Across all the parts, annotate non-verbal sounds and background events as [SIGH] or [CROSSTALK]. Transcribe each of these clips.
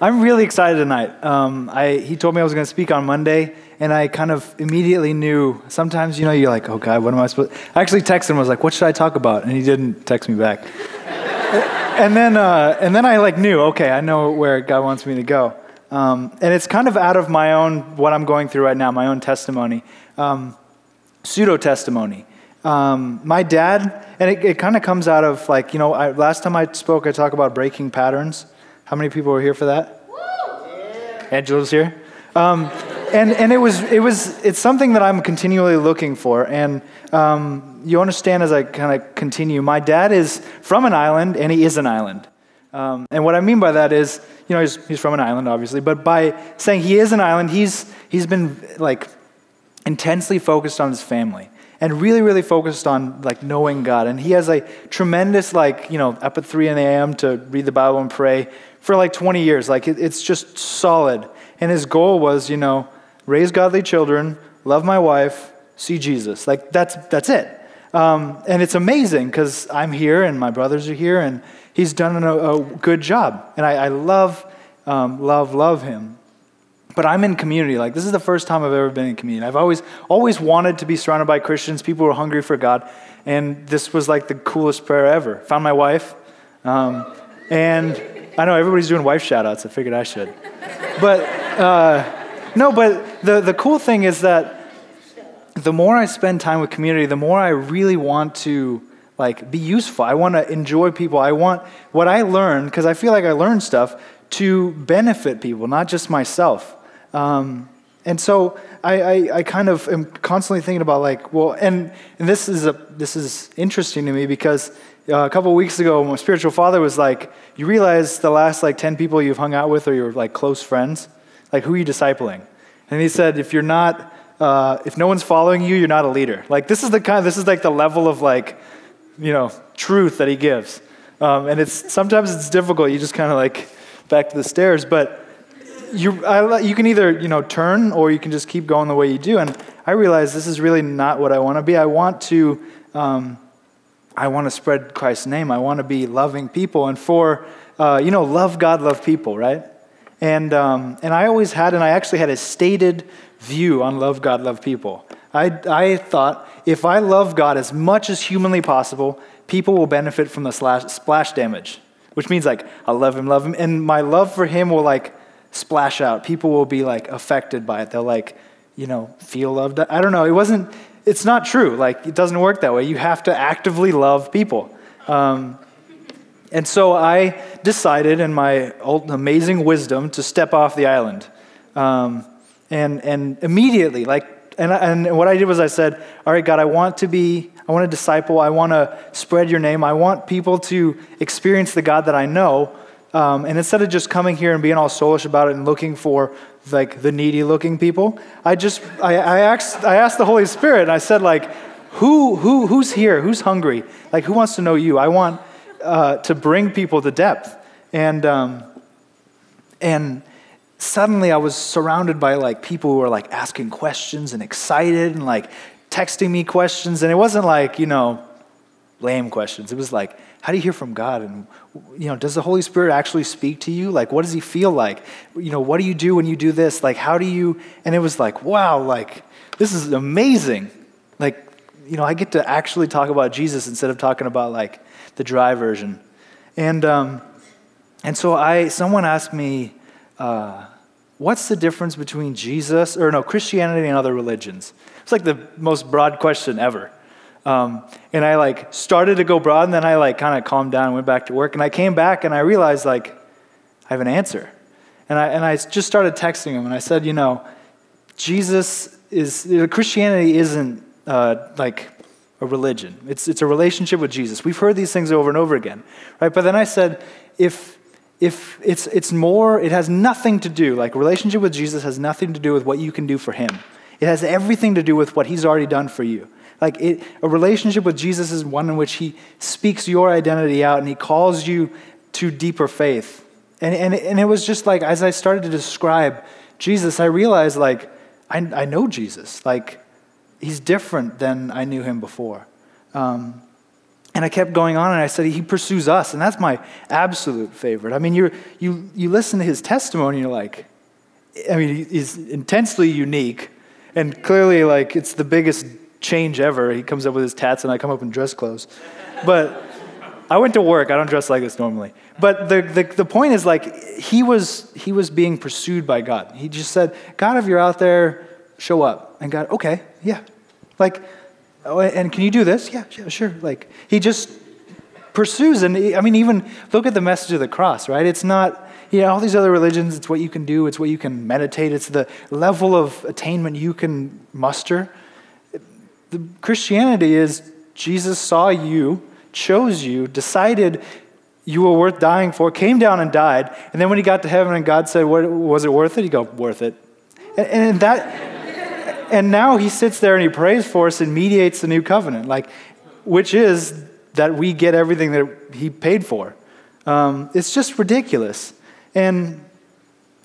I'm really excited tonight. Um, I, he told me I was going to speak on Monday, and I kind of immediately knew. Sometimes, you know, you're like, oh, God, what am I supposed I actually texted him, I was like, what should I talk about? And he didn't text me back. [LAUGHS] and, then, uh, and then I like knew, okay, I know where God wants me to go. Um, and it's kind of out of my own, what I'm going through right now, my own testimony, um, pseudo testimony. Um, my dad, and it, it kind of comes out of like, you know, I, last time I spoke, I talked about breaking patterns. How many people were here for that? Yeah. Angela's here. Um, and and it was, it was, it's something that I'm continually looking for. And um, you understand as I kind of continue, my dad is from an island and he is an island. Um, and what I mean by that is, you know, he's, he's from an island, obviously, but by saying he is an island, he's, he's been like intensely focused on his family and really, really focused on like knowing God. And he has a tremendous like, you know, up at 3 in the a.m. to read the Bible and pray for like 20 years. Like it, it's just solid. And his goal was, you know, raise godly children, love my wife, see Jesus. Like that's, that's it. Um, and it's amazing because I'm here and my brothers are here and he's done a, a good job. And I, I love, um, love, love him. But I'm in community. Like this is the first time I've ever been in community. I've always always wanted to be surrounded by Christians, people who are hungry for God, and this was like the coolest prayer ever. Found my wife, um, and I know everybody's doing wife shout outs. I figured I should. But uh, no, but the the cool thing is that the more I spend time with community, the more I really want to like be useful. I want to enjoy people. I want what I learn because I feel like I learn stuff to benefit people, not just myself. Um, and so I, I, I, kind of am constantly thinking about like, well, and, and this is a, this is interesting to me because uh, a couple weeks ago, my spiritual father was like, you realize the last like 10 people you've hung out with or your like close friends, like who are you discipling? And he said, if you're not, uh, if no one's following you, you're not a leader. Like this is the kind, this is like the level of like, you know, truth that he gives. Um, and it's, sometimes it's difficult. You just kind of like back to the stairs, but you, I, you can either you know turn or you can just keep going the way you do. And I realize this is really not what I want to be. I want to um, I want to spread Christ's name. I want to be loving people, and for uh, you know, love God, love people, right? And um, and I always had, and I actually had a stated view on love God, love people. I I thought if I love God as much as humanly possible, people will benefit from the slash, splash damage, which means like I love him, love him, and my love for him will like splash out. People will be like affected by it. They'll like, you know, feel loved. I don't know. It wasn't, it's not true. Like, it doesn't work that way. You have to actively love people. Um, and so I decided, in my amazing wisdom, to step off the island. Um, and, and immediately, like, and, and what I did was I said, All right, God, I want to be, I want to disciple, I want to spread your name, I want people to experience the God that I know. Um, and instead of just coming here and being all soulish about it and looking for like the needy looking people, I just I, I asked I asked the Holy Spirit and I said like, who who who's here? Who's hungry? Like who wants to know you? I want uh, to bring people to depth. And um, and suddenly I was surrounded by like people who were like asking questions and excited and like texting me questions. And it wasn't like you know lame questions. It was like how do you hear from God? And, you know, does the Holy Spirit actually speak to you? Like, what does he feel like? You know, what do you do when you do this? Like, how do you, and it was like, wow, like, this is amazing. Like, you know, I get to actually talk about Jesus instead of talking about like the dry version. And, um, and so I, someone asked me, uh, what's the difference between Jesus, or no, Christianity and other religions? It's like the most broad question ever. Um, and I like started to go broad, and then I like kind of calmed down and went back to work. And I came back and I realized like I have an answer. And I, and I just started texting him and I said, you know, Jesus is, Christianity isn't uh, like a religion. It's, it's a relationship with Jesus. We've heard these things over and over again, right? But then I said, if, if it's, it's more, it has nothing to do, like relationship with Jesus has nothing to do with what you can do for him. It has everything to do with what he's already done for you. Like it, a relationship with Jesus is one in which he speaks your identity out and he calls you to deeper faith. And, and, and it was just like, as I started to describe Jesus, I realized like, I, I know Jesus. Like, he's different than I knew him before. Um, And I kept going on and I said, He pursues us. And that's my absolute favorite. I mean, you you, you listen to his testimony, and you're like, I mean, he's intensely unique. And clearly, like, it's the biggest change ever. He comes up with his tats, and I come up in dress clothes. But I went to work. I don't dress like this normally. But the, the, the point is, like, he was, he was being pursued by God. He just said, God, if you're out there, show up. And God, okay, yeah. Like, oh, and can you do this? Yeah, yeah, sure. Like, he just pursues. And I mean, even look at the message of the cross, right? It's not, you know, all these other religions, it's what you can do, it's what you can meditate, it's the level of attainment you can muster. The Christianity is Jesus saw you, chose you, decided you were worth dying for, came down and died, and then when he got to heaven and God said, what, Was it worth it? He go, Worth it. And, and that, and now he sits there and he prays for us and mediates the new covenant, like, which is that we get everything that he paid for. Um, it's just ridiculous. And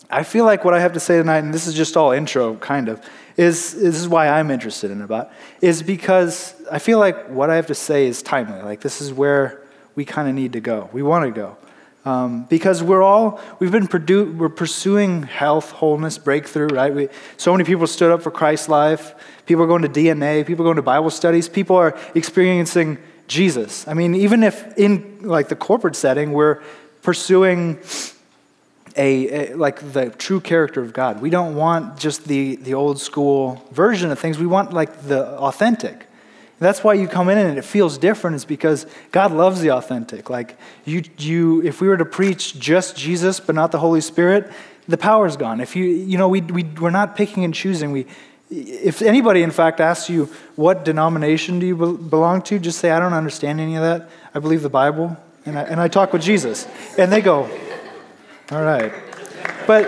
I feel like what I have to say tonight, and this is just all intro, kind of, is this is why I'm interested in about, is because I feel like what I have to say is timely. Like this is where we kind of need to go. We want to go. Um, because we're all, we've been produ- we're pursuing health, wholeness, breakthrough, right? We, so many people stood up for Christ's life. People are going to DNA. People are going to Bible studies. People are experiencing Jesus. I mean, even if in like the corporate setting, we're pursuing a, a, like the true character of God. We don't want just the, the old school version of things. We want like the authentic. That's why you come in and it feels different, is because God loves the authentic. Like you, you, if we were to preach just Jesus but not the Holy Spirit, the power's gone. If you, you know, we, we, we're not picking and choosing. We, if anybody, in fact, asks you, what denomination do you belong to, just say, I don't understand any of that. I believe the Bible, and I, and I talk with Jesus. And they go, all right. But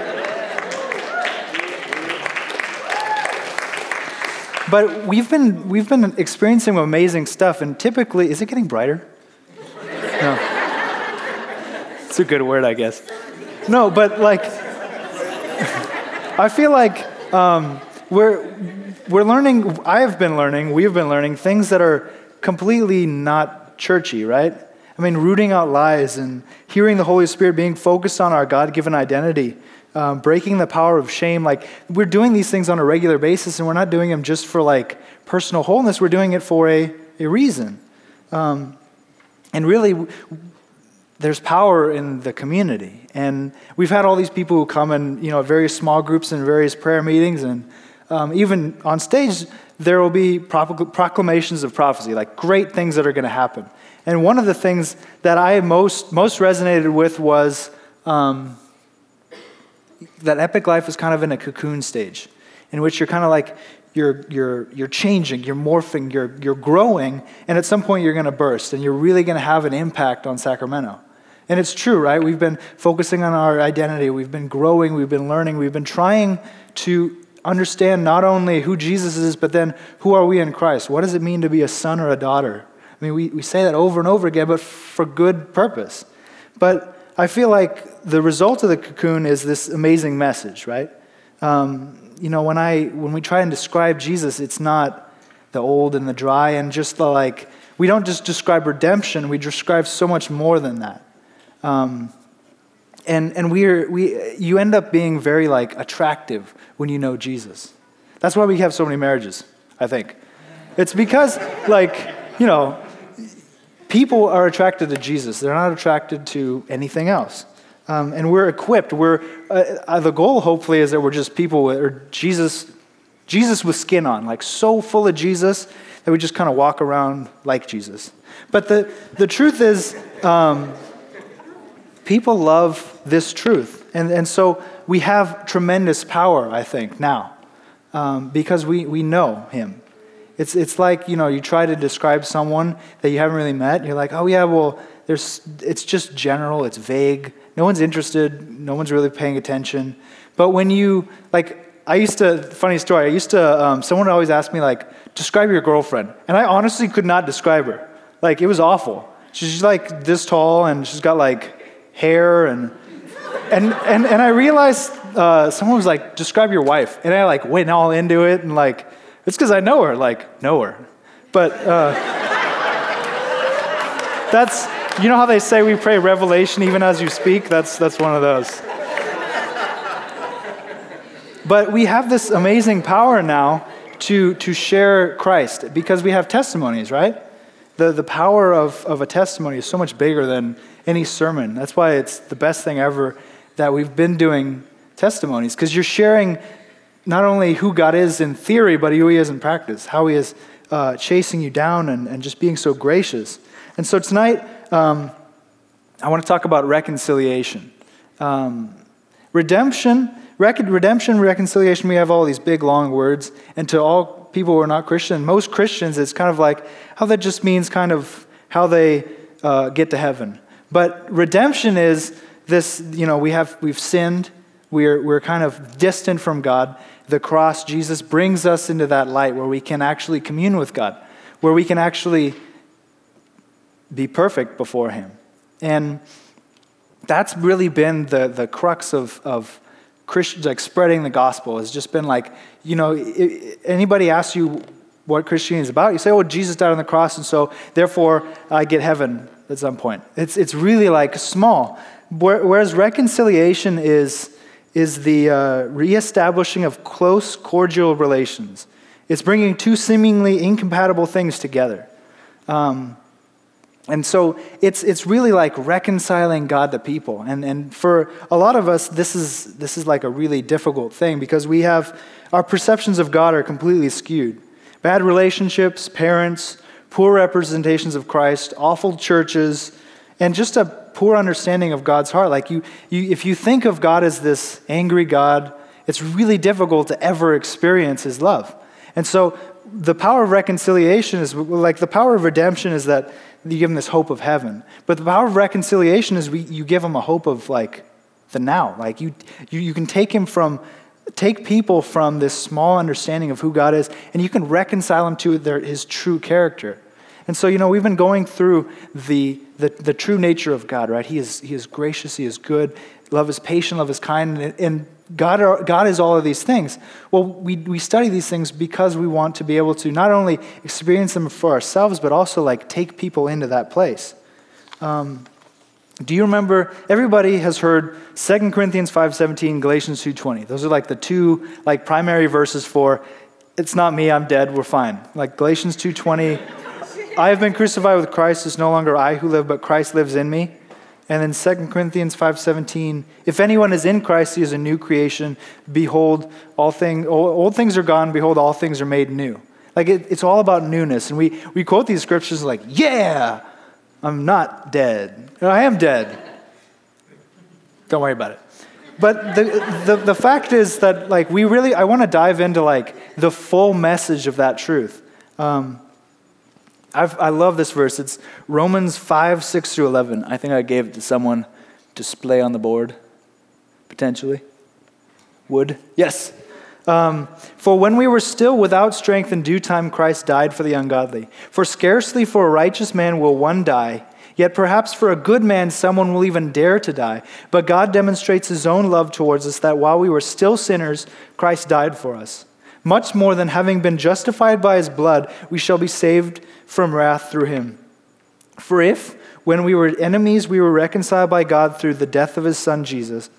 but we've been we've been experiencing amazing stuff and typically is it getting brighter? No. It's a good word, I guess. No, but like I feel like um, we're we're learning I have been learning, we've been learning things that are completely not churchy, right? I mean, rooting out lies and hearing the Holy Spirit being focused on our God given identity, um, breaking the power of shame. Like, we're doing these things on a regular basis, and we're not doing them just for like personal wholeness. We're doing it for a, a reason. Um, and really, there's power in the community. And we've had all these people who come in, you know, various small groups and various prayer meetings, and um, even on stage, there will be proclamations of prophecy, like great things that are going to happen. And one of the things that I most, most resonated with was um, that epic life is kind of in a cocoon stage, in which you're kind of like, you're, you're, you're changing, you're morphing, you're, you're growing, and at some point you're going to burst, and you're really going to have an impact on Sacramento. And it's true, right? We've been focusing on our identity, we've been growing, we've been learning, we've been trying to understand not only who Jesus is, but then who are we in Christ? What does it mean to be a son or a daughter? I mean, we, we say that over and over again, but for good purpose. But I feel like the result of the cocoon is this amazing message, right? Um, you know, when, I, when we try and describe Jesus, it's not the old and the dry and just the like, we don't just describe redemption, we describe so much more than that. Um, and and we're, we, you end up being very like attractive when you know Jesus. That's why we have so many marriages, I think. It's because, like, you know, people are attracted to Jesus. They're not attracted to anything else. Um, and we're equipped. We're, uh, uh, the goal, hopefully, is that we're just people with, or Jesus, Jesus with skin on, like so full of Jesus that we just kind of walk around like Jesus. But the, the truth is, um, people love this truth. And, and so we have tremendous power, I think, now, um, because we, we know him. It's, it's like, you know, you try to describe someone that you haven't really met. You're like, oh, yeah, well, there's, it's just general, it's vague. No one's interested, no one's really paying attention. But when you, like, I used to, funny story, I used to, um, someone always ask me, like, describe your girlfriend. And I honestly could not describe her. Like, it was awful. She's like this tall and she's got like hair and, and, and, and I realized uh, someone was like, describe your wife. And I like went all into it and like, it's because I know her, like, know her. But, uh, that's, you know how they say we pray revelation even as you speak? That's, that's one of those. But we have this amazing power now to, to share Christ because we have testimonies, right? The, the power of, of a testimony is so much bigger than any sermon. That's why it's the best thing ever that we've been doing testimonies because you're sharing not only who God is in theory, but who He is in practice, how He is uh, chasing you down and, and just being so gracious. And so tonight, um, I want to talk about reconciliation. Um, redemption, rec- redemption, reconciliation, we have all these big, long words. And to all people who are not Christian, most Christians, it's kind of like how that just means kind of how they uh, get to heaven. But redemption is this, you know, we have, we've sinned, we're, we're kind of distant from God. The cross, Jesus brings us into that light where we can actually commune with God, where we can actually be perfect before Him. And that's really been the, the crux of, of Christians, like spreading the gospel, has just been like, you know, anybody asks you what Christianity is about, you say, oh, Jesus died on the cross, and so therefore I get heaven at some point. It's, it's really like small. Whereas reconciliation is, is the uh, reestablishing of close, cordial relations. It's bringing two seemingly incompatible things together. Um, and so it's, it's really like reconciling God to people. And, and for a lot of us, this is, this is like a really difficult thing because we have our perceptions of God are completely skewed. Bad relationships, parents, poor representations of Christ, awful churches, and just a poor understanding of God's heart. Like you, you, if you think of God as this angry God, it's really difficult to ever experience His love. And so the power of reconciliation is like the power of redemption is that you give them this hope of heaven. But the power of reconciliation is we, you give them a hope of like the now. Like you, you, you can take him from, take people from this small understanding of who God is, and you can reconcile them to their, his true character. And so, you know, we've been going through the, the, the, true nature of God, right? He is, he is gracious, He is good, love is patient, love is kind, and, and God, are, God is all of these things. Well, we, we study these things because we want to be able to not only experience them for ourselves, but also like take people into that place. Um, do you remember everybody has heard 2 corinthians 5.17 galatians 2.20 those are like the two like primary verses for it's not me i'm dead we're fine like galatians 2.20 I have been crucified with Christ. It's no longer I who live, but Christ lives in me. And then 2 Corinthians 5:17, if anyone is in Christ, he is a new creation. Behold, all things old things are gone, behold all things are made new. Like it, it's all about newness. And we, we quote these scriptures like, yeah, I'm not dead. I am dead. Don't worry about it. But the, the, the fact is that like we really I want to dive into like the full message of that truth. Um, I've, i love this verse. It's Romans 5, 6 through 11. I think I gave it to someone to display on the board, potentially. Would? Yes. Um, for when we were still without strength in due time, Christ died for the ungodly. For scarcely for a righteous man will one die, yet perhaps for a good man someone will even dare to die. But God demonstrates his own love towards us that while we were still sinners, Christ died for us. Much more than having been justified by his blood, we shall be saved from wrath through him. For if, when we were enemies, we were reconciled by God through the death of his son Jesus,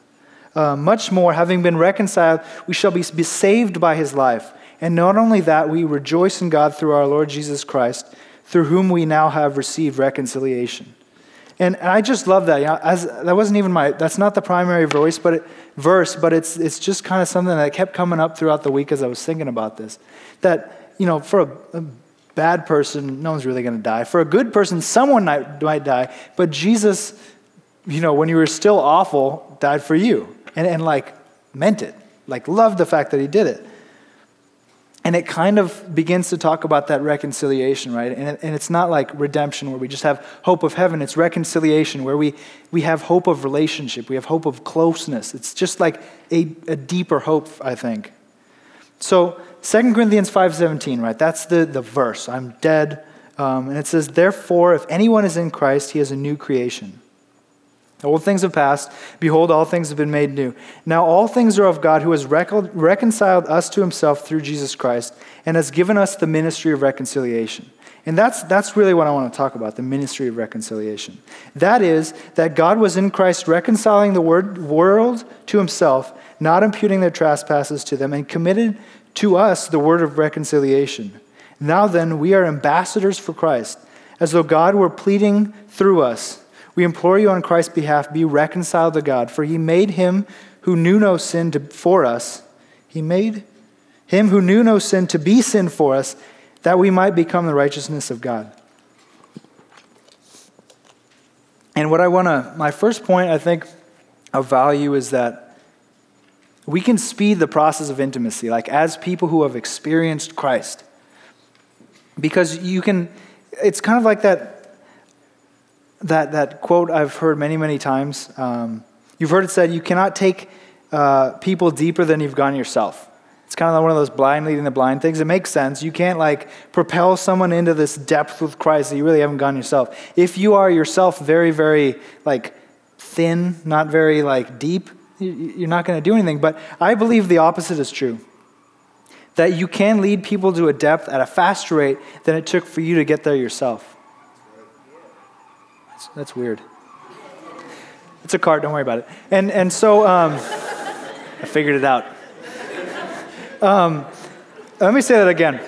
uh, much more, having been reconciled, we shall be, be saved by his life. And not only that, we rejoice in God through our Lord Jesus Christ, through whom we now have received reconciliation. And I just love that. You know, as, that wasn't even my, that's not the primary voice, but it, verse, but it's, it's just kind of something that kept coming up throughout the week as I was thinking about this. That, you know, for a, a bad person, no one's really going to die. For a good person, someone might, might die. But Jesus, you know, when you were still awful, died for you. And, and like, meant it. Like, loved the fact that he did it. And it kind of begins to talk about that reconciliation, right? And, and it's not like redemption where we just have hope of heaven. It's reconciliation where we, we have hope of relationship. We have hope of closeness. It's just like a, a deeper hope, I think. So 2 Corinthians 5.17, right? That's the, the verse. I'm dead. Um, and it says, Therefore, if anyone is in Christ, he is a new creation. Old things have passed. Behold, all things have been made new. Now, all things are of God who has reconciled us to himself through Jesus Christ and has given us the ministry of reconciliation. And that's, that's really what I want to talk about the ministry of reconciliation. That is, that God was in Christ reconciling the word, world to himself, not imputing their trespasses to them, and committed to us the word of reconciliation. Now then, we are ambassadors for Christ, as though God were pleading through us. We implore you on Christ's behalf, be reconciled to God, for he made him who knew no sin to, for us. He made him who knew no sin to be sin for us that we might become the righteousness of God. And what I want to, my first point, I think, of value is that we can speed the process of intimacy, like as people who have experienced Christ. Because you can, it's kind of like that, that, that quote I've heard many, many times. Um, you've heard it said, you cannot take uh, people deeper than you've gone yourself. It's kind of like one of those blind leading the blind things. It makes sense. You can't like propel someone into this depth with Christ that you really haven't gone yourself. If you are yourself very, very like thin, not very like deep, you're not going to do anything. But I believe the opposite is true. That you can lead people to a depth at a faster rate than it took for you to get there yourself. That's, that's weird. It's a card, don't worry about it. And, and so um, I figured it out. Um, let me say that again.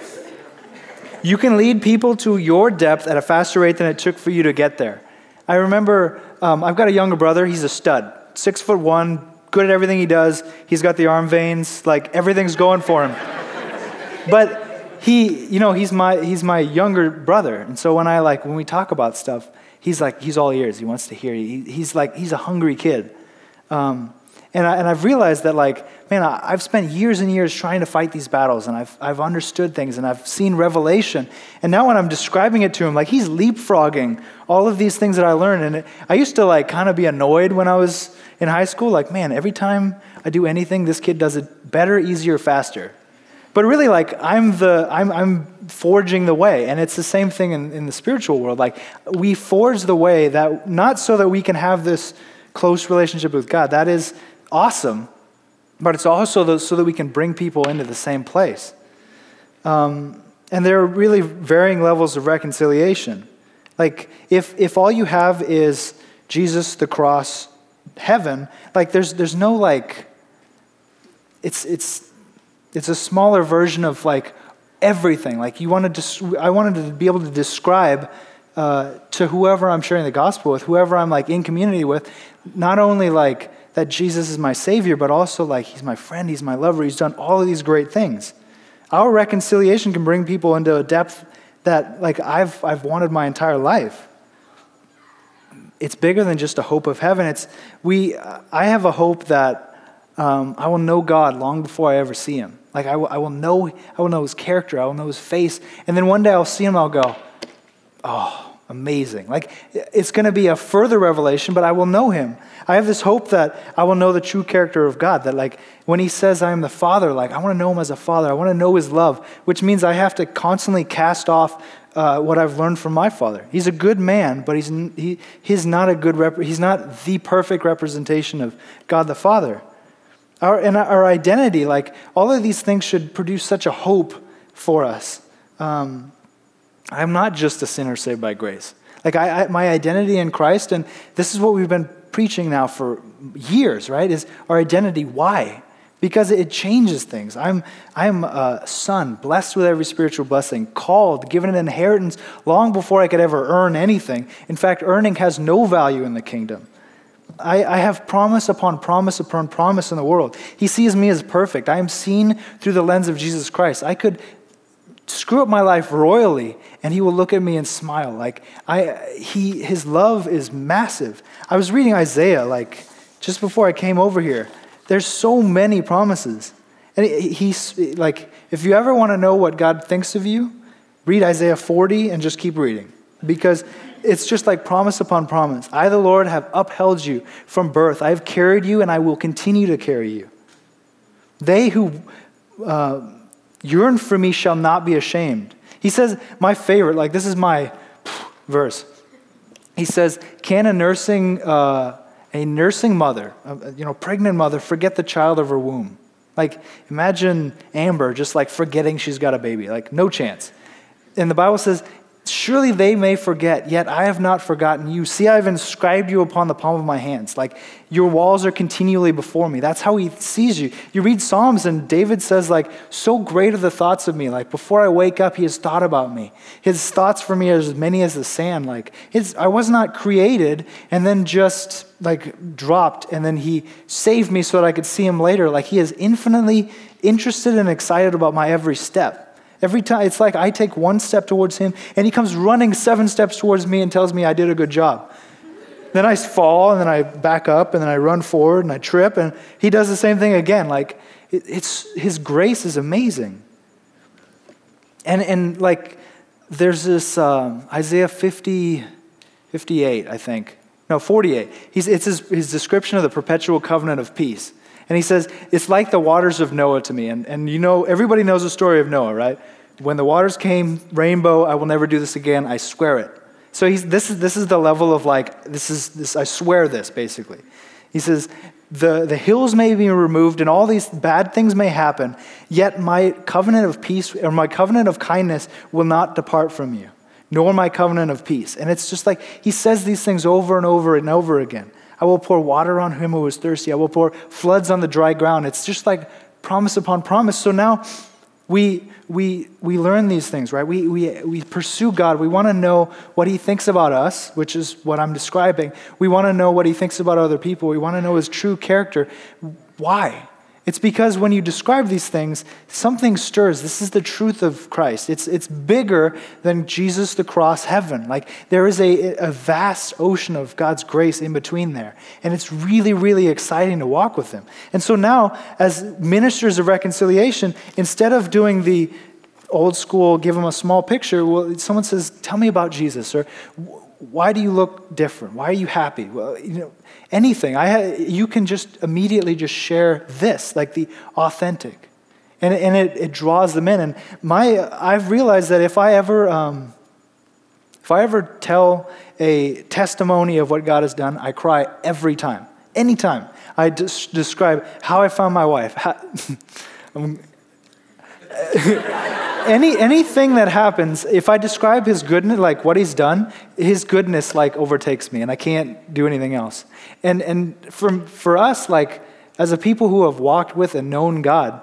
You can lead people to your depth at a faster rate than it took for you to get there. I remember um, I've got a younger brother. He's a stud, six foot one, good at everything he does. He's got the arm veins, like everything's going for him. but he, you know, he's my he's my younger brother, and so when I like when we talk about stuff, he's like he's all ears. He wants to hear. He, he's like he's a hungry kid. Um, and, I, and I've realized that, like, man, I, have spent years and years trying to fight these battles, and I've, I've understood things, and I've seen revelation. And now when I'm describing it to him, like, he's leapfrogging all of these things that I learned. And it, I used to, like, kind of be annoyed when I was in high school. Like, man, every time I do anything, this kid does it better, easier, faster. But really, like, I'm, the, I'm, I'm forging the way. And it's the same thing in, in the spiritual world. Like, we forge the way that, not so that we can have this close relationship with God. That is awesome, but it's also so that we can bring people into the same place. Um, and there are really varying levels of reconciliation. Like, if, if all you have is Jesus, the cross, heaven, like, there's, there's no, like, it's, it's, it's a smaller version of, like, everything. Like, you wanted to, I wanted to be able to describe uh, to whoever I'm sharing the gospel with, whoever I'm, like, in community with, not only, like, that Jesus is my Savior, but also like He's my friend, He's my lover, He's done all of these great things. Our reconciliation can bring people into a depth that like I've, I've wanted my entire life. It's bigger than just a hope of heaven. It's we. I have a hope that um, I will know God long before I ever see Him. Like I will, I will know, I will know His character. I will know His face, and then one day I'll see Him. I'll go, oh, amazing. Like, it's going to be a further revelation, but I will know him. I have this hope that I will know the true character of God. That, like, when he says I am the Father, like, I want to know him as a Father. I want to know his love, which means I have to constantly cast off uh, what I've learned from my Father. He's a good man, but he's, he, he's not a good, rep- he's not the perfect representation of God the Father. Our, and our identity, like, all of these things should produce such a hope for us. Um, I'm not just a sinner saved by grace. Like, I, I, my identity in Christ, and this is what we've been preaching now for years, right? Is our identity. Why? Because it changes things. I'm, I'm a son, blessed with every spiritual blessing, called, given an inheritance long before I could ever earn anything. In fact, earning has no value in the kingdom. I, I, have promise upon promise upon promise in the world. He sees me as perfect. I am seen through the lens of Jesus Christ. I could screw up my life royally and he will look at me and smile like i he his love is massive i was reading isaiah like just before i came over here there's so many promises and he's like if you ever want to know what god thinks of you read isaiah 40 and just keep reading because it's just like promise upon promise i the lord have upheld you from birth i have carried you and i will continue to carry you they who uh, yearn for me shall not be ashamed. He says, my favorite, like this is my verse. He says, can a nursing, uh, a nursing mother, a, you know, pregnant mother, forget the child of her womb? Like, imagine Amber just like forgetting she's got a baby. Like, no chance. And the Bible says, Surely they may forget, yet I have not forgotten you. See, I have inscribed you upon the palm of my hands. Like your walls are continually before me. That's how he sees you. You read Psalms, and David says, like, so great are the thoughts of me. Like before I wake up, he has thought about me. His thoughts for me are as many as the sand. Like his, I was not created and then just like dropped, and then he saved me so that I could see him later. Like he is infinitely interested and excited about my every step. Every time, it's like I take one step towards him, and he comes running seven steps towards me and tells me I did a good job. Then I fall, and then I back up, and then I run forward, and I trip, and he does the same thing again. Like, it, it's, his grace is amazing. And, and like, there's this um, Isaiah 50, 58, I think. No, 48. He's, it's his, his description of the perpetual covenant of peace. And he says, It's like the waters of Noah to me. And, and you know, everybody knows the story of Noah, right? When the waters came, rainbow, I will never do this again, I swear it. So he's, this, is, this is the level of like, this is this, I swear this, basically. He says, the, the hills may be removed and all these bad things may happen, yet my covenant of peace or my covenant of kindness will not depart from you, nor my covenant of peace. And it's just like he says these things over and over and over again. I will pour water on him who is thirsty. I will pour floods on the dry ground. It's just like promise upon promise. So now we, we, we learn these things, right? We, we, we pursue God. We want to know what He thinks about us, which is what I'm describing. We want to know what He thinks about other people. We want to know His true character. Why? It's because when you describe these things, something stirs. This is the truth of Christ. It's, it's bigger than Jesus, the cross, heaven. Like there is a, a vast ocean of God's grace in between there. And it's really, really exciting to walk with Him. And so now, as ministers of reconciliation, instead of doing the old school, give them a small picture, well, someone says, Tell me about Jesus, or why do you look different? Why are you happy? Well, you know, anything. I ha- you can just immediately just share this, like the authentic. And, and it, it draws them in. And my, I've realized that if I ever, um, if I ever tell a testimony of what God has done, I cry every time. Anytime I des- describe how I found my wife. How, [LAUGHS] any anything that happens, if I describe his goodness, like what he's done, his goodness like overtakes me, and I can't do anything else. And and for for us, like as a people who have walked with and known God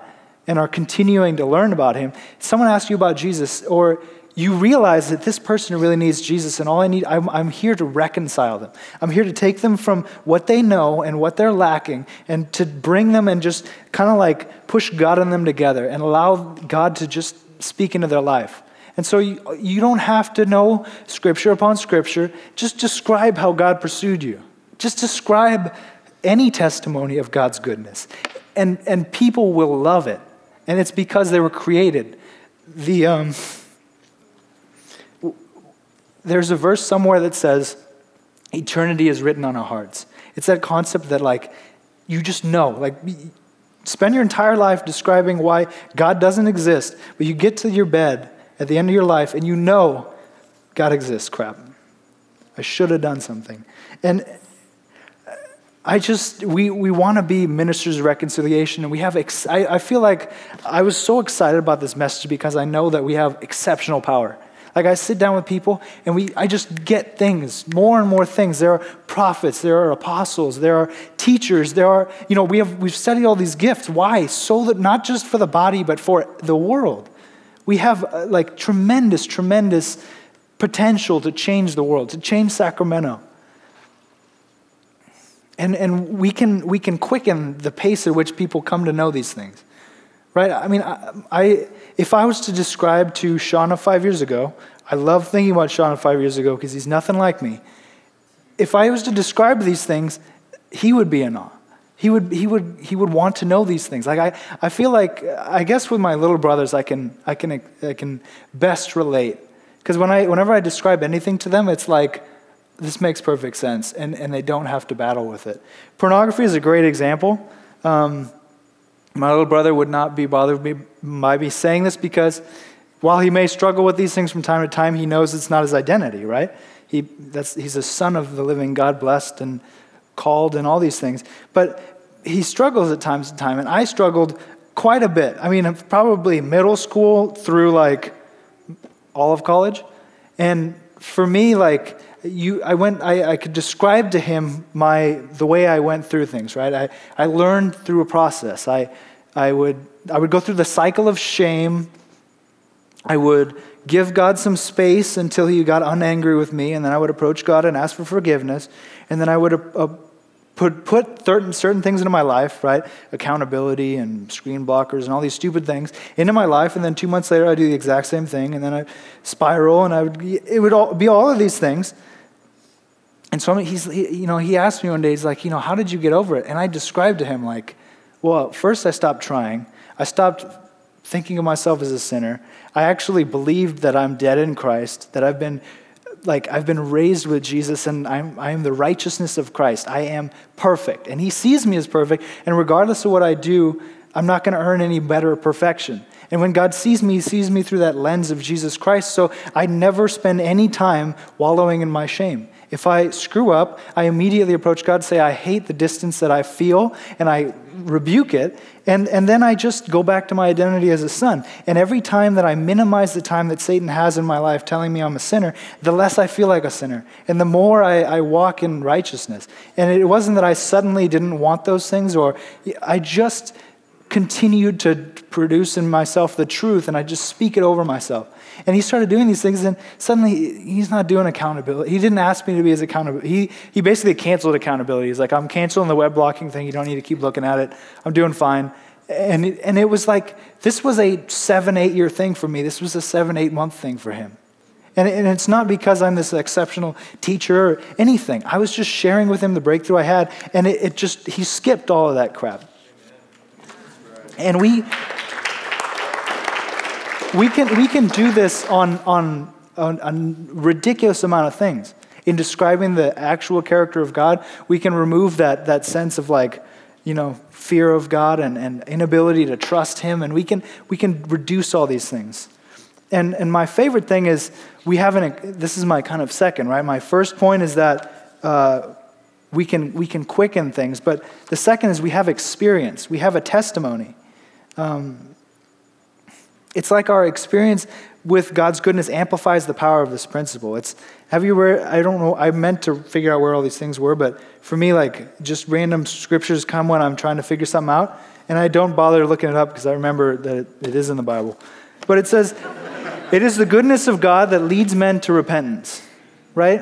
and are continuing to learn about Him, someone asks you about Jesus, or you realize that this person really needs Jesus, and all I need, I'm, I'm here to reconcile them. I'm here to take them from what they know and what they're lacking, and to bring them and just kind of like push God and them together and allow God to just speak into their life. And so you, you don't have to know scripture upon scripture. Just describe how God pursued you. Just describe any testimony of God's goodness. And, and people will love it. And it's because they were created. The, um, there's a verse somewhere that says, eternity is written on our hearts. It's that concept that, like, you just know. Like, Spend your entire life describing why God doesn't exist, but you get to your bed at the end of your life and you know God exists. Crap. I should have done something. And I just, we, we want to be ministers of reconciliation, and we have, ex- I, I feel like I was so excited about this message because I know that we have exceptional power. Like I sit down with people and we I just get things, more and more things. There are prophets, there are apostles, there are teachers, there are, you know, we have we've studied all these gifts. Why? So that not just for the body, but for the world. We have uh, like tremendous, tremendous potential to change the world, to change Sacramento. And, and we, can, we can quicken the pace at which people come to know these things. Right? I mean, I, I if I was to describe to Shauna five years ago, I love thinking about Shauna five years ago because he's nothing like me. If I was to describe these things, he would be in awe. He would, he would, he would want to know these things. Like I, I feel like, I guess with my little brothers, I can, I can, I can best relate. Because when I, whenever I describe anything to them, it's like, this makes perfect sense, and, and they don't have to battle with it. Pornography is a great example. Um, my little brother would not be bothered by me saying this because while he may struggle with these things from time to time, he knows it's not his identity, right? He, that's, he's a son of the living God, blessed and called and all these things. But he struggles at times to time, and I struggled quite a bit. I mean, probably middle school through like all of college. And for me, like, you, I went, I, I could describe to him my, the way I went through things, right? I, I learned through a process. I, I would, I would go through the cycle of shame. I would give God some space until he got unangry with me, and then I would approach God and ask for forgiveness. And then I would uh, put, put certain, certain things into my life, right? Accountability and screen blockers and all these stupid things into my life. And then two months later, I do the exact same thing. And then I spiral, and I would, it would all, be all of these things. And so he's, he, you know, he asked me one day, he's like, you know, how did you get over it? And I described to him, like, well, first I stopped trying. I stopped thinking of myself as a sinner. I actually believed that I'm dead in Christ, that I've been like I've been raised with Jesus and I'm, I am the righteousness of Christ. I am perfect. And he sees me as perfect. And regardless of what I do, I'm not going to earn any better perfection. And when God sees me, he sees me through that lens of Jesus Christ. So I never spend any time wallowing in my shame. If I screw up, I immediately approach God, say, I hate the distance that I feel, and I rebuke it. And, and then I just go back to my identity as a son. And every time that I minimize the time that Satan has in my life telling me I'm a sinner, the less I feel like a sinner. And the more I, I walk in righteousness. And it wasn't that I suddenly didn't want those things, or I just continued to produce in myself the truth, and I just speak it over myself. And he started doing these things, and suddenly he's not doing accountability. He didn't ask me to be his accountability. He, he basically canceled accountability. He's like, I'm canceling the web blocking thing. You don't need to keep looking at it. I'm doing fine. And it, and it was like, this was a seven, eight year thing for me. This was a seven, eight month thing for him. And, and it's not because I'm this exceptional teacher or anything. I was just sharing with him the breakthrough I had, and it, it just, he skipped all of that crap. And we, we can, we can do this on, on, on a ridiculous amount of things. In describing the actual character of God, we can remove that, that sense of like, you know, fear of God and, and inability to trust Him, and we can, we can reduce all these things. And, and my favorite thing is we haven't, this is my kind of second, right? My first point is that uh, we, can, we can quicken things, but the second is we have experience, we have a testimony. Um, it's like our experience with God's goodness amplifies the power of this principle. It's have you ever I don't know I meant to figure out where all these things were, but for me like just random scriptures come when I'm trying to figure something out, and I don't bother looking it up because I remember that it, it is in the Bible. But it says, "It is the goodness of God that leads men to repentance." Right?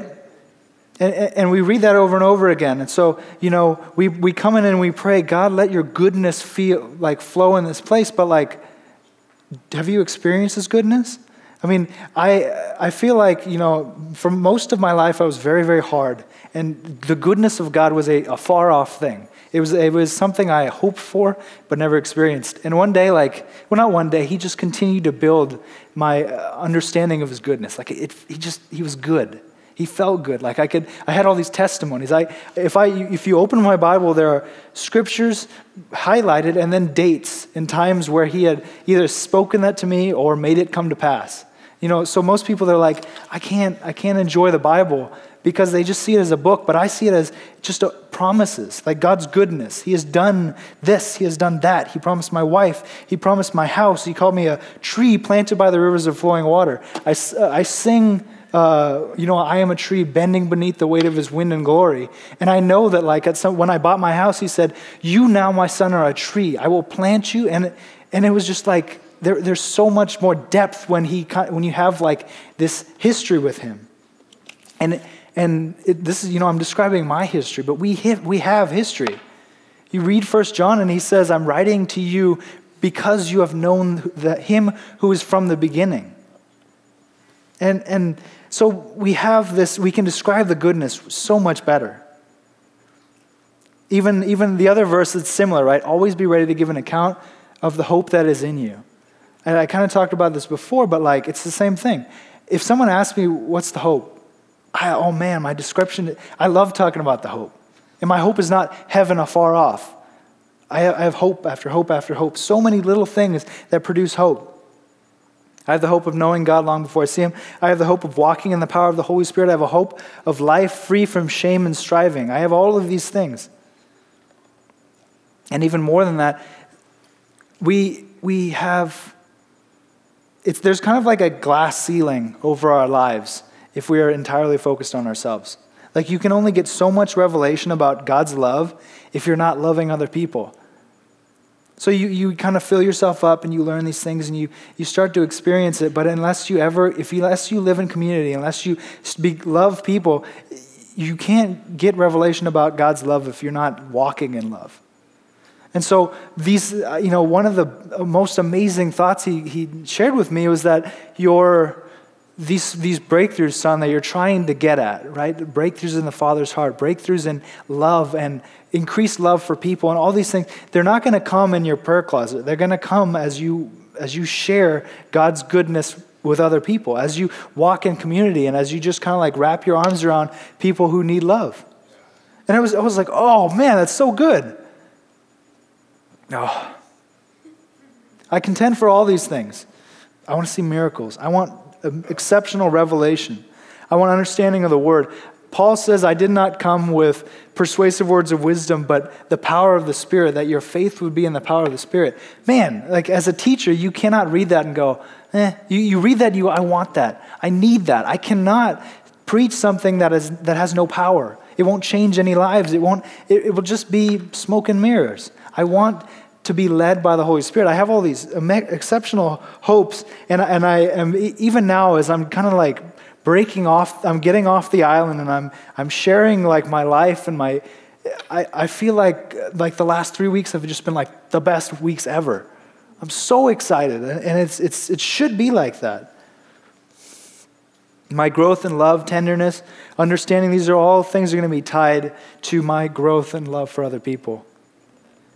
And, and we read that over and over again. And so, you know, we, we come in and we pray, God, let your goodness feel like flow in this place. But like, have you experienced His goodness? I mean, I, I feel like, you know, for most of my life, I was very, very hard. And the goodness of God was a, a far off thing. It was, it was something I hoped for, but never experienced. And one day, like, well, not one day, He just continued to build my uh, understanding of His goodness. Like, it, He just, He was good. He felt good. Like I could, I had all these testimonies. I, if I, if you open my Bible, there are scriptures highlighted and then dates and times where he had either spoken that to me or made it come to pass. You know, so most people they're like, I can't, I can't enjoy the Bible because they just see it as a book, but I see it as just promises, like God's goodness. He has done this, He has done that. He promised my wife, He promised my house, He called me a tree planted by the rivers of flowing water. I, uh, I sing uh, you know, I am a tree bending beneath the weight of his wind and glory. And I know that, like, at some, when I bought my house, he said, You now, my son, are a tree. I will plant you. And, and it was just like, there, there's so much more depth when, he, when you have, like, this history with him. And, and it, this is, you know, I'm describing my history, but we, have, we have history. You read First John, and he says, I'm writing to you because you have known the, him who is from the beginning. And, and so we have this, we can describe the goodness so much better. Even, even the other verse that's similar, right? Always be ready to give an account of the hope that is in you. And I kind of talked about this before, but like it's the same thing. If someone asks me, what's the hope? I, oh man, my description, I love talking about the hope. And my hope is not heaven afar off. I have, I have hope after hope after hope. So many little things that produce hope. I have the hope of knowing God long before I see Him. I have the hope of walking in the power of the Holy Spirit. I have a hope of life free from shame and striving. I have all of these things. And even more than that, we, we have, it's, there's kind of like a glass ceiling over our lives. if we are entirely focused on ourselves. Like you can only get so much revelation about God's love if you're not loving other people. So you, you kind of fill yourself up and you learn these things and you, you start to experience it. But unless you ever, if you, unless you live in community, unless you speak, love people, you can't get revelation about God's love if you're not walking in love. And so these, uh, you know, one of the most amazing thoughts he, he shared with me was that your, these, these breakthroughs, son, that you're trying to get at, right? Breakthroughs in the Father's heart, breakthroughs in love and increased love for people and all these things, they're not going to come in your prayer closet. They're going to come as you as you share God's goodness with other people, as you walk in community and as you just kind of like wrap your arms around people who need love. And I was, I was like, oh man, that's so good. Oh. I contend for all these things. I want to see miracles. I want exceptional revelation. I want understanding of the word. Paul says, I did not come with persuasive words of wisdom, but the power of the Spirit, that your faith would be in the power of the Spirit. Man, like as a teacher, you cannot read that and go, eh. You, you read that, you, I want that. I need that. I cannot preach something that, is, that has no power. It won't change any lives. It, won't, it, it will just be smoke and mirrors. I want to be led by the Holy Spirit. I have all these exceptional hopes, and, and I am, even now, as I'm kind of like breaking off, I'm getting off the island and I'm, I'm sharing like my life and my, I, I feel like, like the last three weeks have just been like the best weeks ever. I'm so excited and it's, it's, it should be like that. My growth in love, tenderness, understanding these are all things that are going to be tied to my growth and love for other people.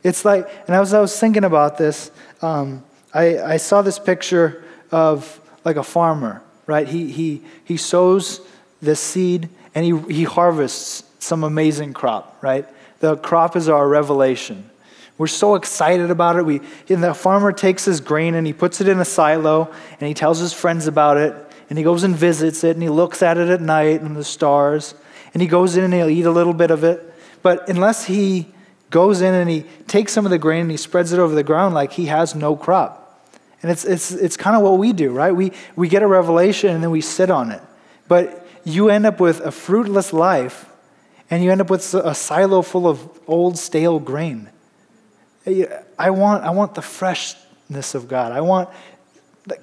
It's like, and as I was thinking about this, um, I, I saw this picture of like a farmer right? He, he, he sows the seed and he, he harvests some amazing crop, right? The crop is our revelation. We're so excited about it. We, and the farmer takes his grain and he puts it in a silo and he tells his friends about it and he goes and visits it and he looks at it at night and the stars and he goes in and he'll eat a little bit of it. But unless he goes in and he takes some of the grain and he spreads it over the ground, like he has no crop. And it's, it's, it's kind of what we do, right? We, we get a revelation and then we sit on it. But you end up with a fruitless life and you end up with a silo full of old, stale grain. I want, I want the freshness of God. I want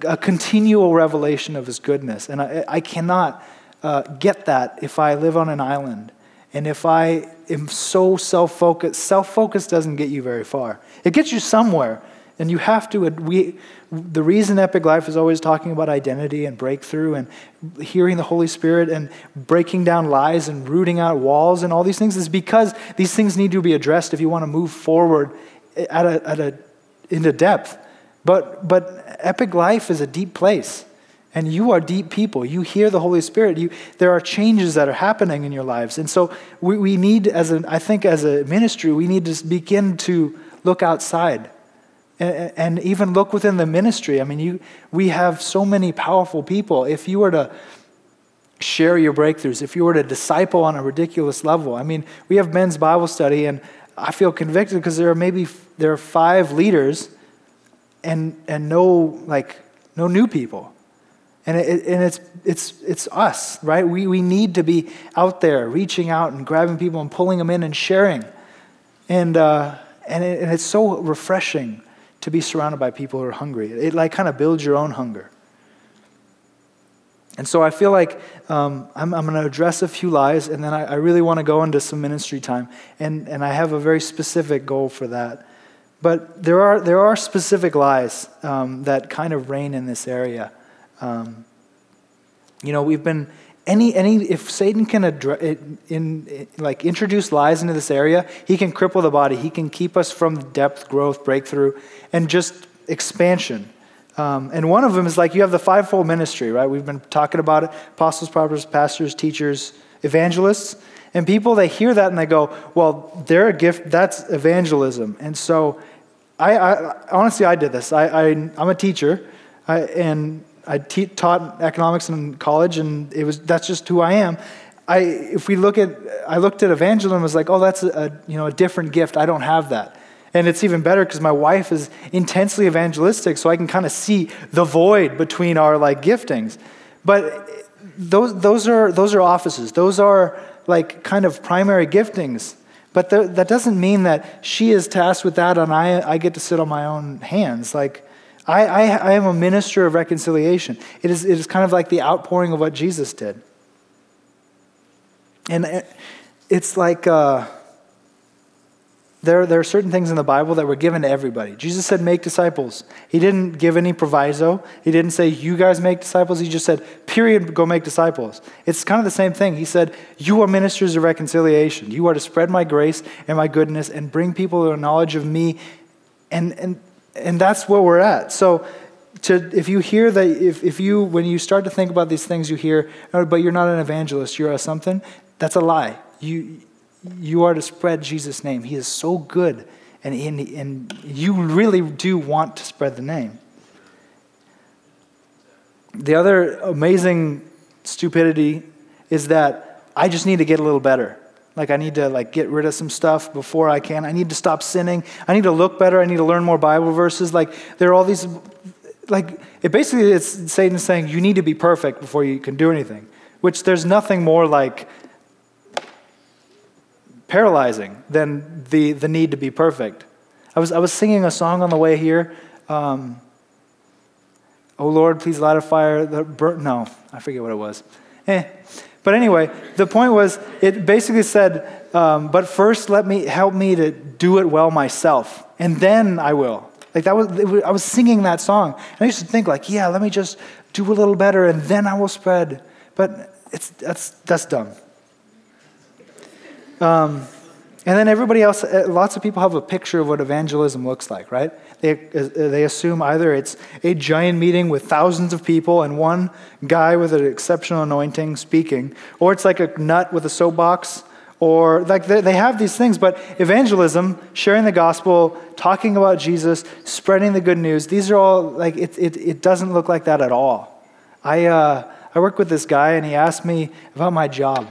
a continual revelation of His goodness. And I, I cannot uh, get that if I live on an island. And if I am so self focused, self focus doesn't get you very far. It gets you somewhere, and you have to, we, the reason Epic Life is always talking about identity and breakthrough and hearing the Holy Spirit and breaking down lies and rooting out walls and all these things is because these things need to be addressed if you want to move forward at a, at a, into depth. But, but Epic Life is a deep place. And you are deep people. You hear the Holy Spirit. You, there are changes that are happening in your lives. And so we, we need, as I think, as a ministry, we need to begin to look outside and, and even look within the ministry. I mean, you, we have so many powerful people. If you were to share your breakthroughs, if you were to disciple on a ridiculous level, I mean, we have men's Bible study, and I feel convicted because there are maybe there are five leaders, and and no like no new people. And, it, and it's, it's, it's us, right? We, we need to be out there reaching out and grabbing people and pulling them in and sharing. And, uh, and, it, and it's so refreshing to be surrounded by people who are hungry. It like kind of builds your own hunger. And so I feel like um, I'm, I'm going to address a few lies, and then I, I really want to go into some ministry time. And, and I have a very specific goal for that. But there are, there are specific lies um, that kind of reign in this area. Um, you know, we've been any, any, if Satan can address, in, in, like introduce lies into this area, he can cripple the body. He can keep us from depth, growth, breakthrough, and just expansion. Um, and one of them is like you have the fivefold ministry, right? We've been talking about it apostles, prophets, pastors, teachers, evangelists. And people, they hear that and they go, well, they're a gift, that's evangelism. And so, I, I honestly, I did this. I, I, am a teacher, I, and I te- taught economics in college, and it was that's just who I am. I, if we look at, I looked at evangelism as like, oh, that's a, you know a different gift. I don't have that, and it's even better because my wife is intensely evangelistic, so I can kind of see the void between our like giftings. But those, those, are, those are offices. Those are like kind of primary giftings. But the, that doesn't mean that she is tasked with that and I, I get to sit on my own hands. Like, I, I, I am a minister of reconciliation. It is, it is kind of like the outpouring of what Jesus did. And it's like uh, there, there are certain things in the Bible that were given to everybody. Jesus said, make disciples. He didn't give any proviso. He didn't say, you guys make disciples. He just said, period, go make disciples. It's kind of the same thing. He said, you are ministers of reconciliation. You are to spread my grace and my goodness and bring people to a knowledge of me. And, and, and that's where we're at. So, to, if you hear that, if, if you, when you start to think about these things, you hear, oh, but you're not an evangelist, you're a something, that's a lie. You, you are to spread Jesus' name. He is so good, and, and, and you really do want to spread the name. The other amazing stupidity is that I just need to get a little better. Like I need to like get rid of some stuff before I can. I need to stop sinning. I need to look better. I need to learn more Bible verses. Like there are all these like it basically it's Satan saying you need to be perfect before you can do anything. Which there's nothing more like paralyzing than the, the need to be perfect. I was, I was singing a song on the way here. Um, oh Lord, please light a fire that burn. No, I forget what it was. Eh. But anyway, the point was, it basically said, um, but first let me help me to do it well myself, and then I will. Like that was, was, I was singing that song, and I used to think like, yeah, let me just do a little better, and then I will spread. But it's that's that's dumb. Um, and then everybody else, uh, lots of people have a picture of what evangelism looks like, right? They, they assume either it's a giant meeting with thousands of people and one guy with an exceptional anointing speaking, or it's like a nut with a soapbox, or like they, they have these things. But evangelism, sharing the gospel, talking about Jesus, spreading the good news, these are all like, it, it, it doesn't look like that at all. I, uh, I work with this guy and he asked me about my job.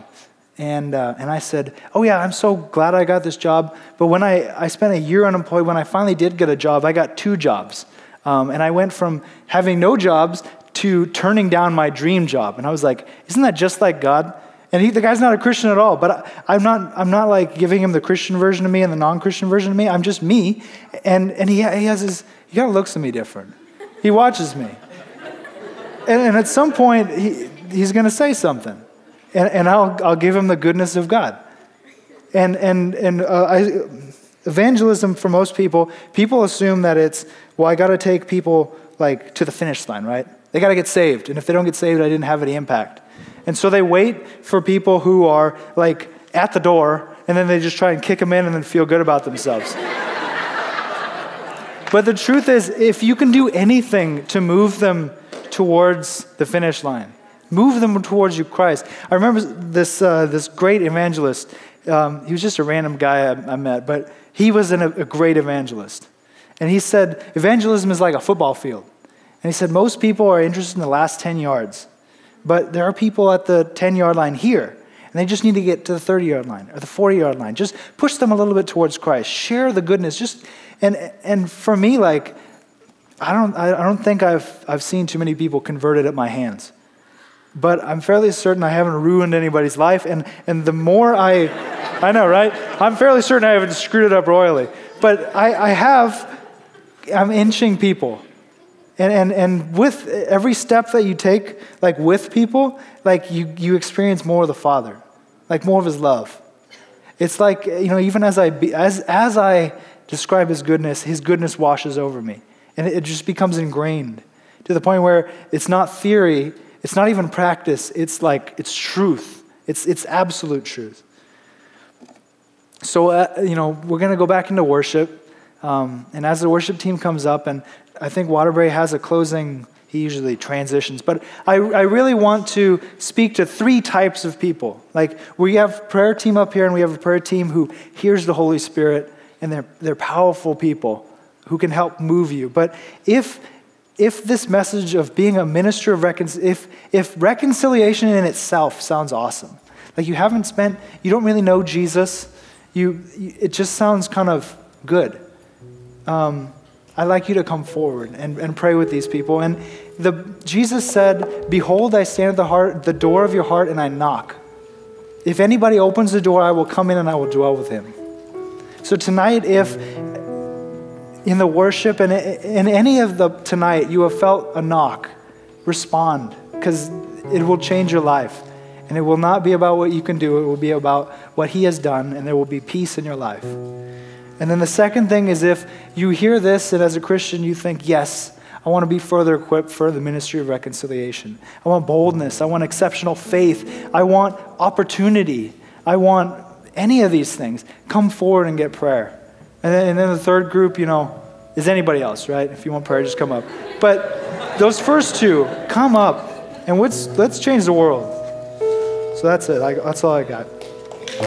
And, uh, and I said, Oh, yeah, I'm so glad I got this job. But when I, I spent a year unemployed, when I finally did get a job, I got two jobs. Um, and I went from having no jobs to turning down my dream job. And I was like, Isn't that just like God? And he, the guy's not a Christian at all, but I, am not, I'm not like giving him the Christian version of me and the non Christian version of me. I'm just me. And, and he, he has his, he kind of looks at me different. He watches me. And, and at some point, he, he's going to say something and, and I'll, I'll give him the goodness of God. And, and, and uh, I, evangelism for most people, people assume that it's, well, I got to take people like to the finish line, right? They got to get saved. And if they don't get saved, I didn't have any impact. And so they wait for people who are like at the door, and then they just try and kick them in and then feel good about themselves. [LAUGHS] but the truth is, if you can do anything to move them towards the finish line, Move them towards you, Christ. I remember this, uh, this great evangelist. Um, he was just a random guy I, I met, but he was an, a great evangelist. And he said, Evangelism is like a football field. And he said, Most people are interested in the last 10 yards, but there are people at the 10 yard line here, and they just need to get to the 30 yard line or the 40 yard line. Just push them a little bit towards Christ. Share the goodness. Just, and, and for me, like, I don't, I don't think I've, I've seen too many people converted at my hands but I'm fairly certain I haven't ruined anybody's life. And, and the more I, I know, right? I'm fairly certain I haven't screwed it up royally. But I, I have, I'm inching people. And, and, and with every step that you take, like with people, like you, you experience more of the Father, like more of His love. It's like, you know, even as I, be, as, as I describe His goodness, His goodness washes over me. And it just becomes ingrained to the point where it's not theory, it's not even practice, it's like, it's truth. It's, it's absolute truth. So, uh, you know, we're going to go back into worship. Um, and as the worship team comes up, and I think Waterbury has a closing, he usually transitions. But I, I really want to speak to three types of people. Like, we have prayer team up here, and we have a prayer team who hears the Holy Spirit, and they're, they're powerful people who can help move you. But if if this message of being a minister of reconciliation, if, if reconciliation in itself sounds awesome, like you haven't spent, you don't really know Jesus, you, it just sounds kind of good. Um, I'd like you to come forward and, and pray with these people. And the, Jesus said, Behold, I stand at the, heart, the door of your heart and I knock. If anybody opens the door, I will come in and I will dwell with him. So tonight, if in the worship and in any of the tonight you have felt a knock, respond because it will change your life. And it will not be about what you can do, it will be about what He has done, and there will be peace in your life. And then the second thing is if you hear this and as a Christian you think, yes, I want to be further equipped for the ministry of reconciliation. I want boldness. I want exceptional faith. I want opportunity. I want any of these things. Come forward and get prayer. And then, and then the third group, you know, is anybody else, right? If you want prayer, just come up. But those first two, come up and let's, let's change the world. So that's it. I, that's all I got.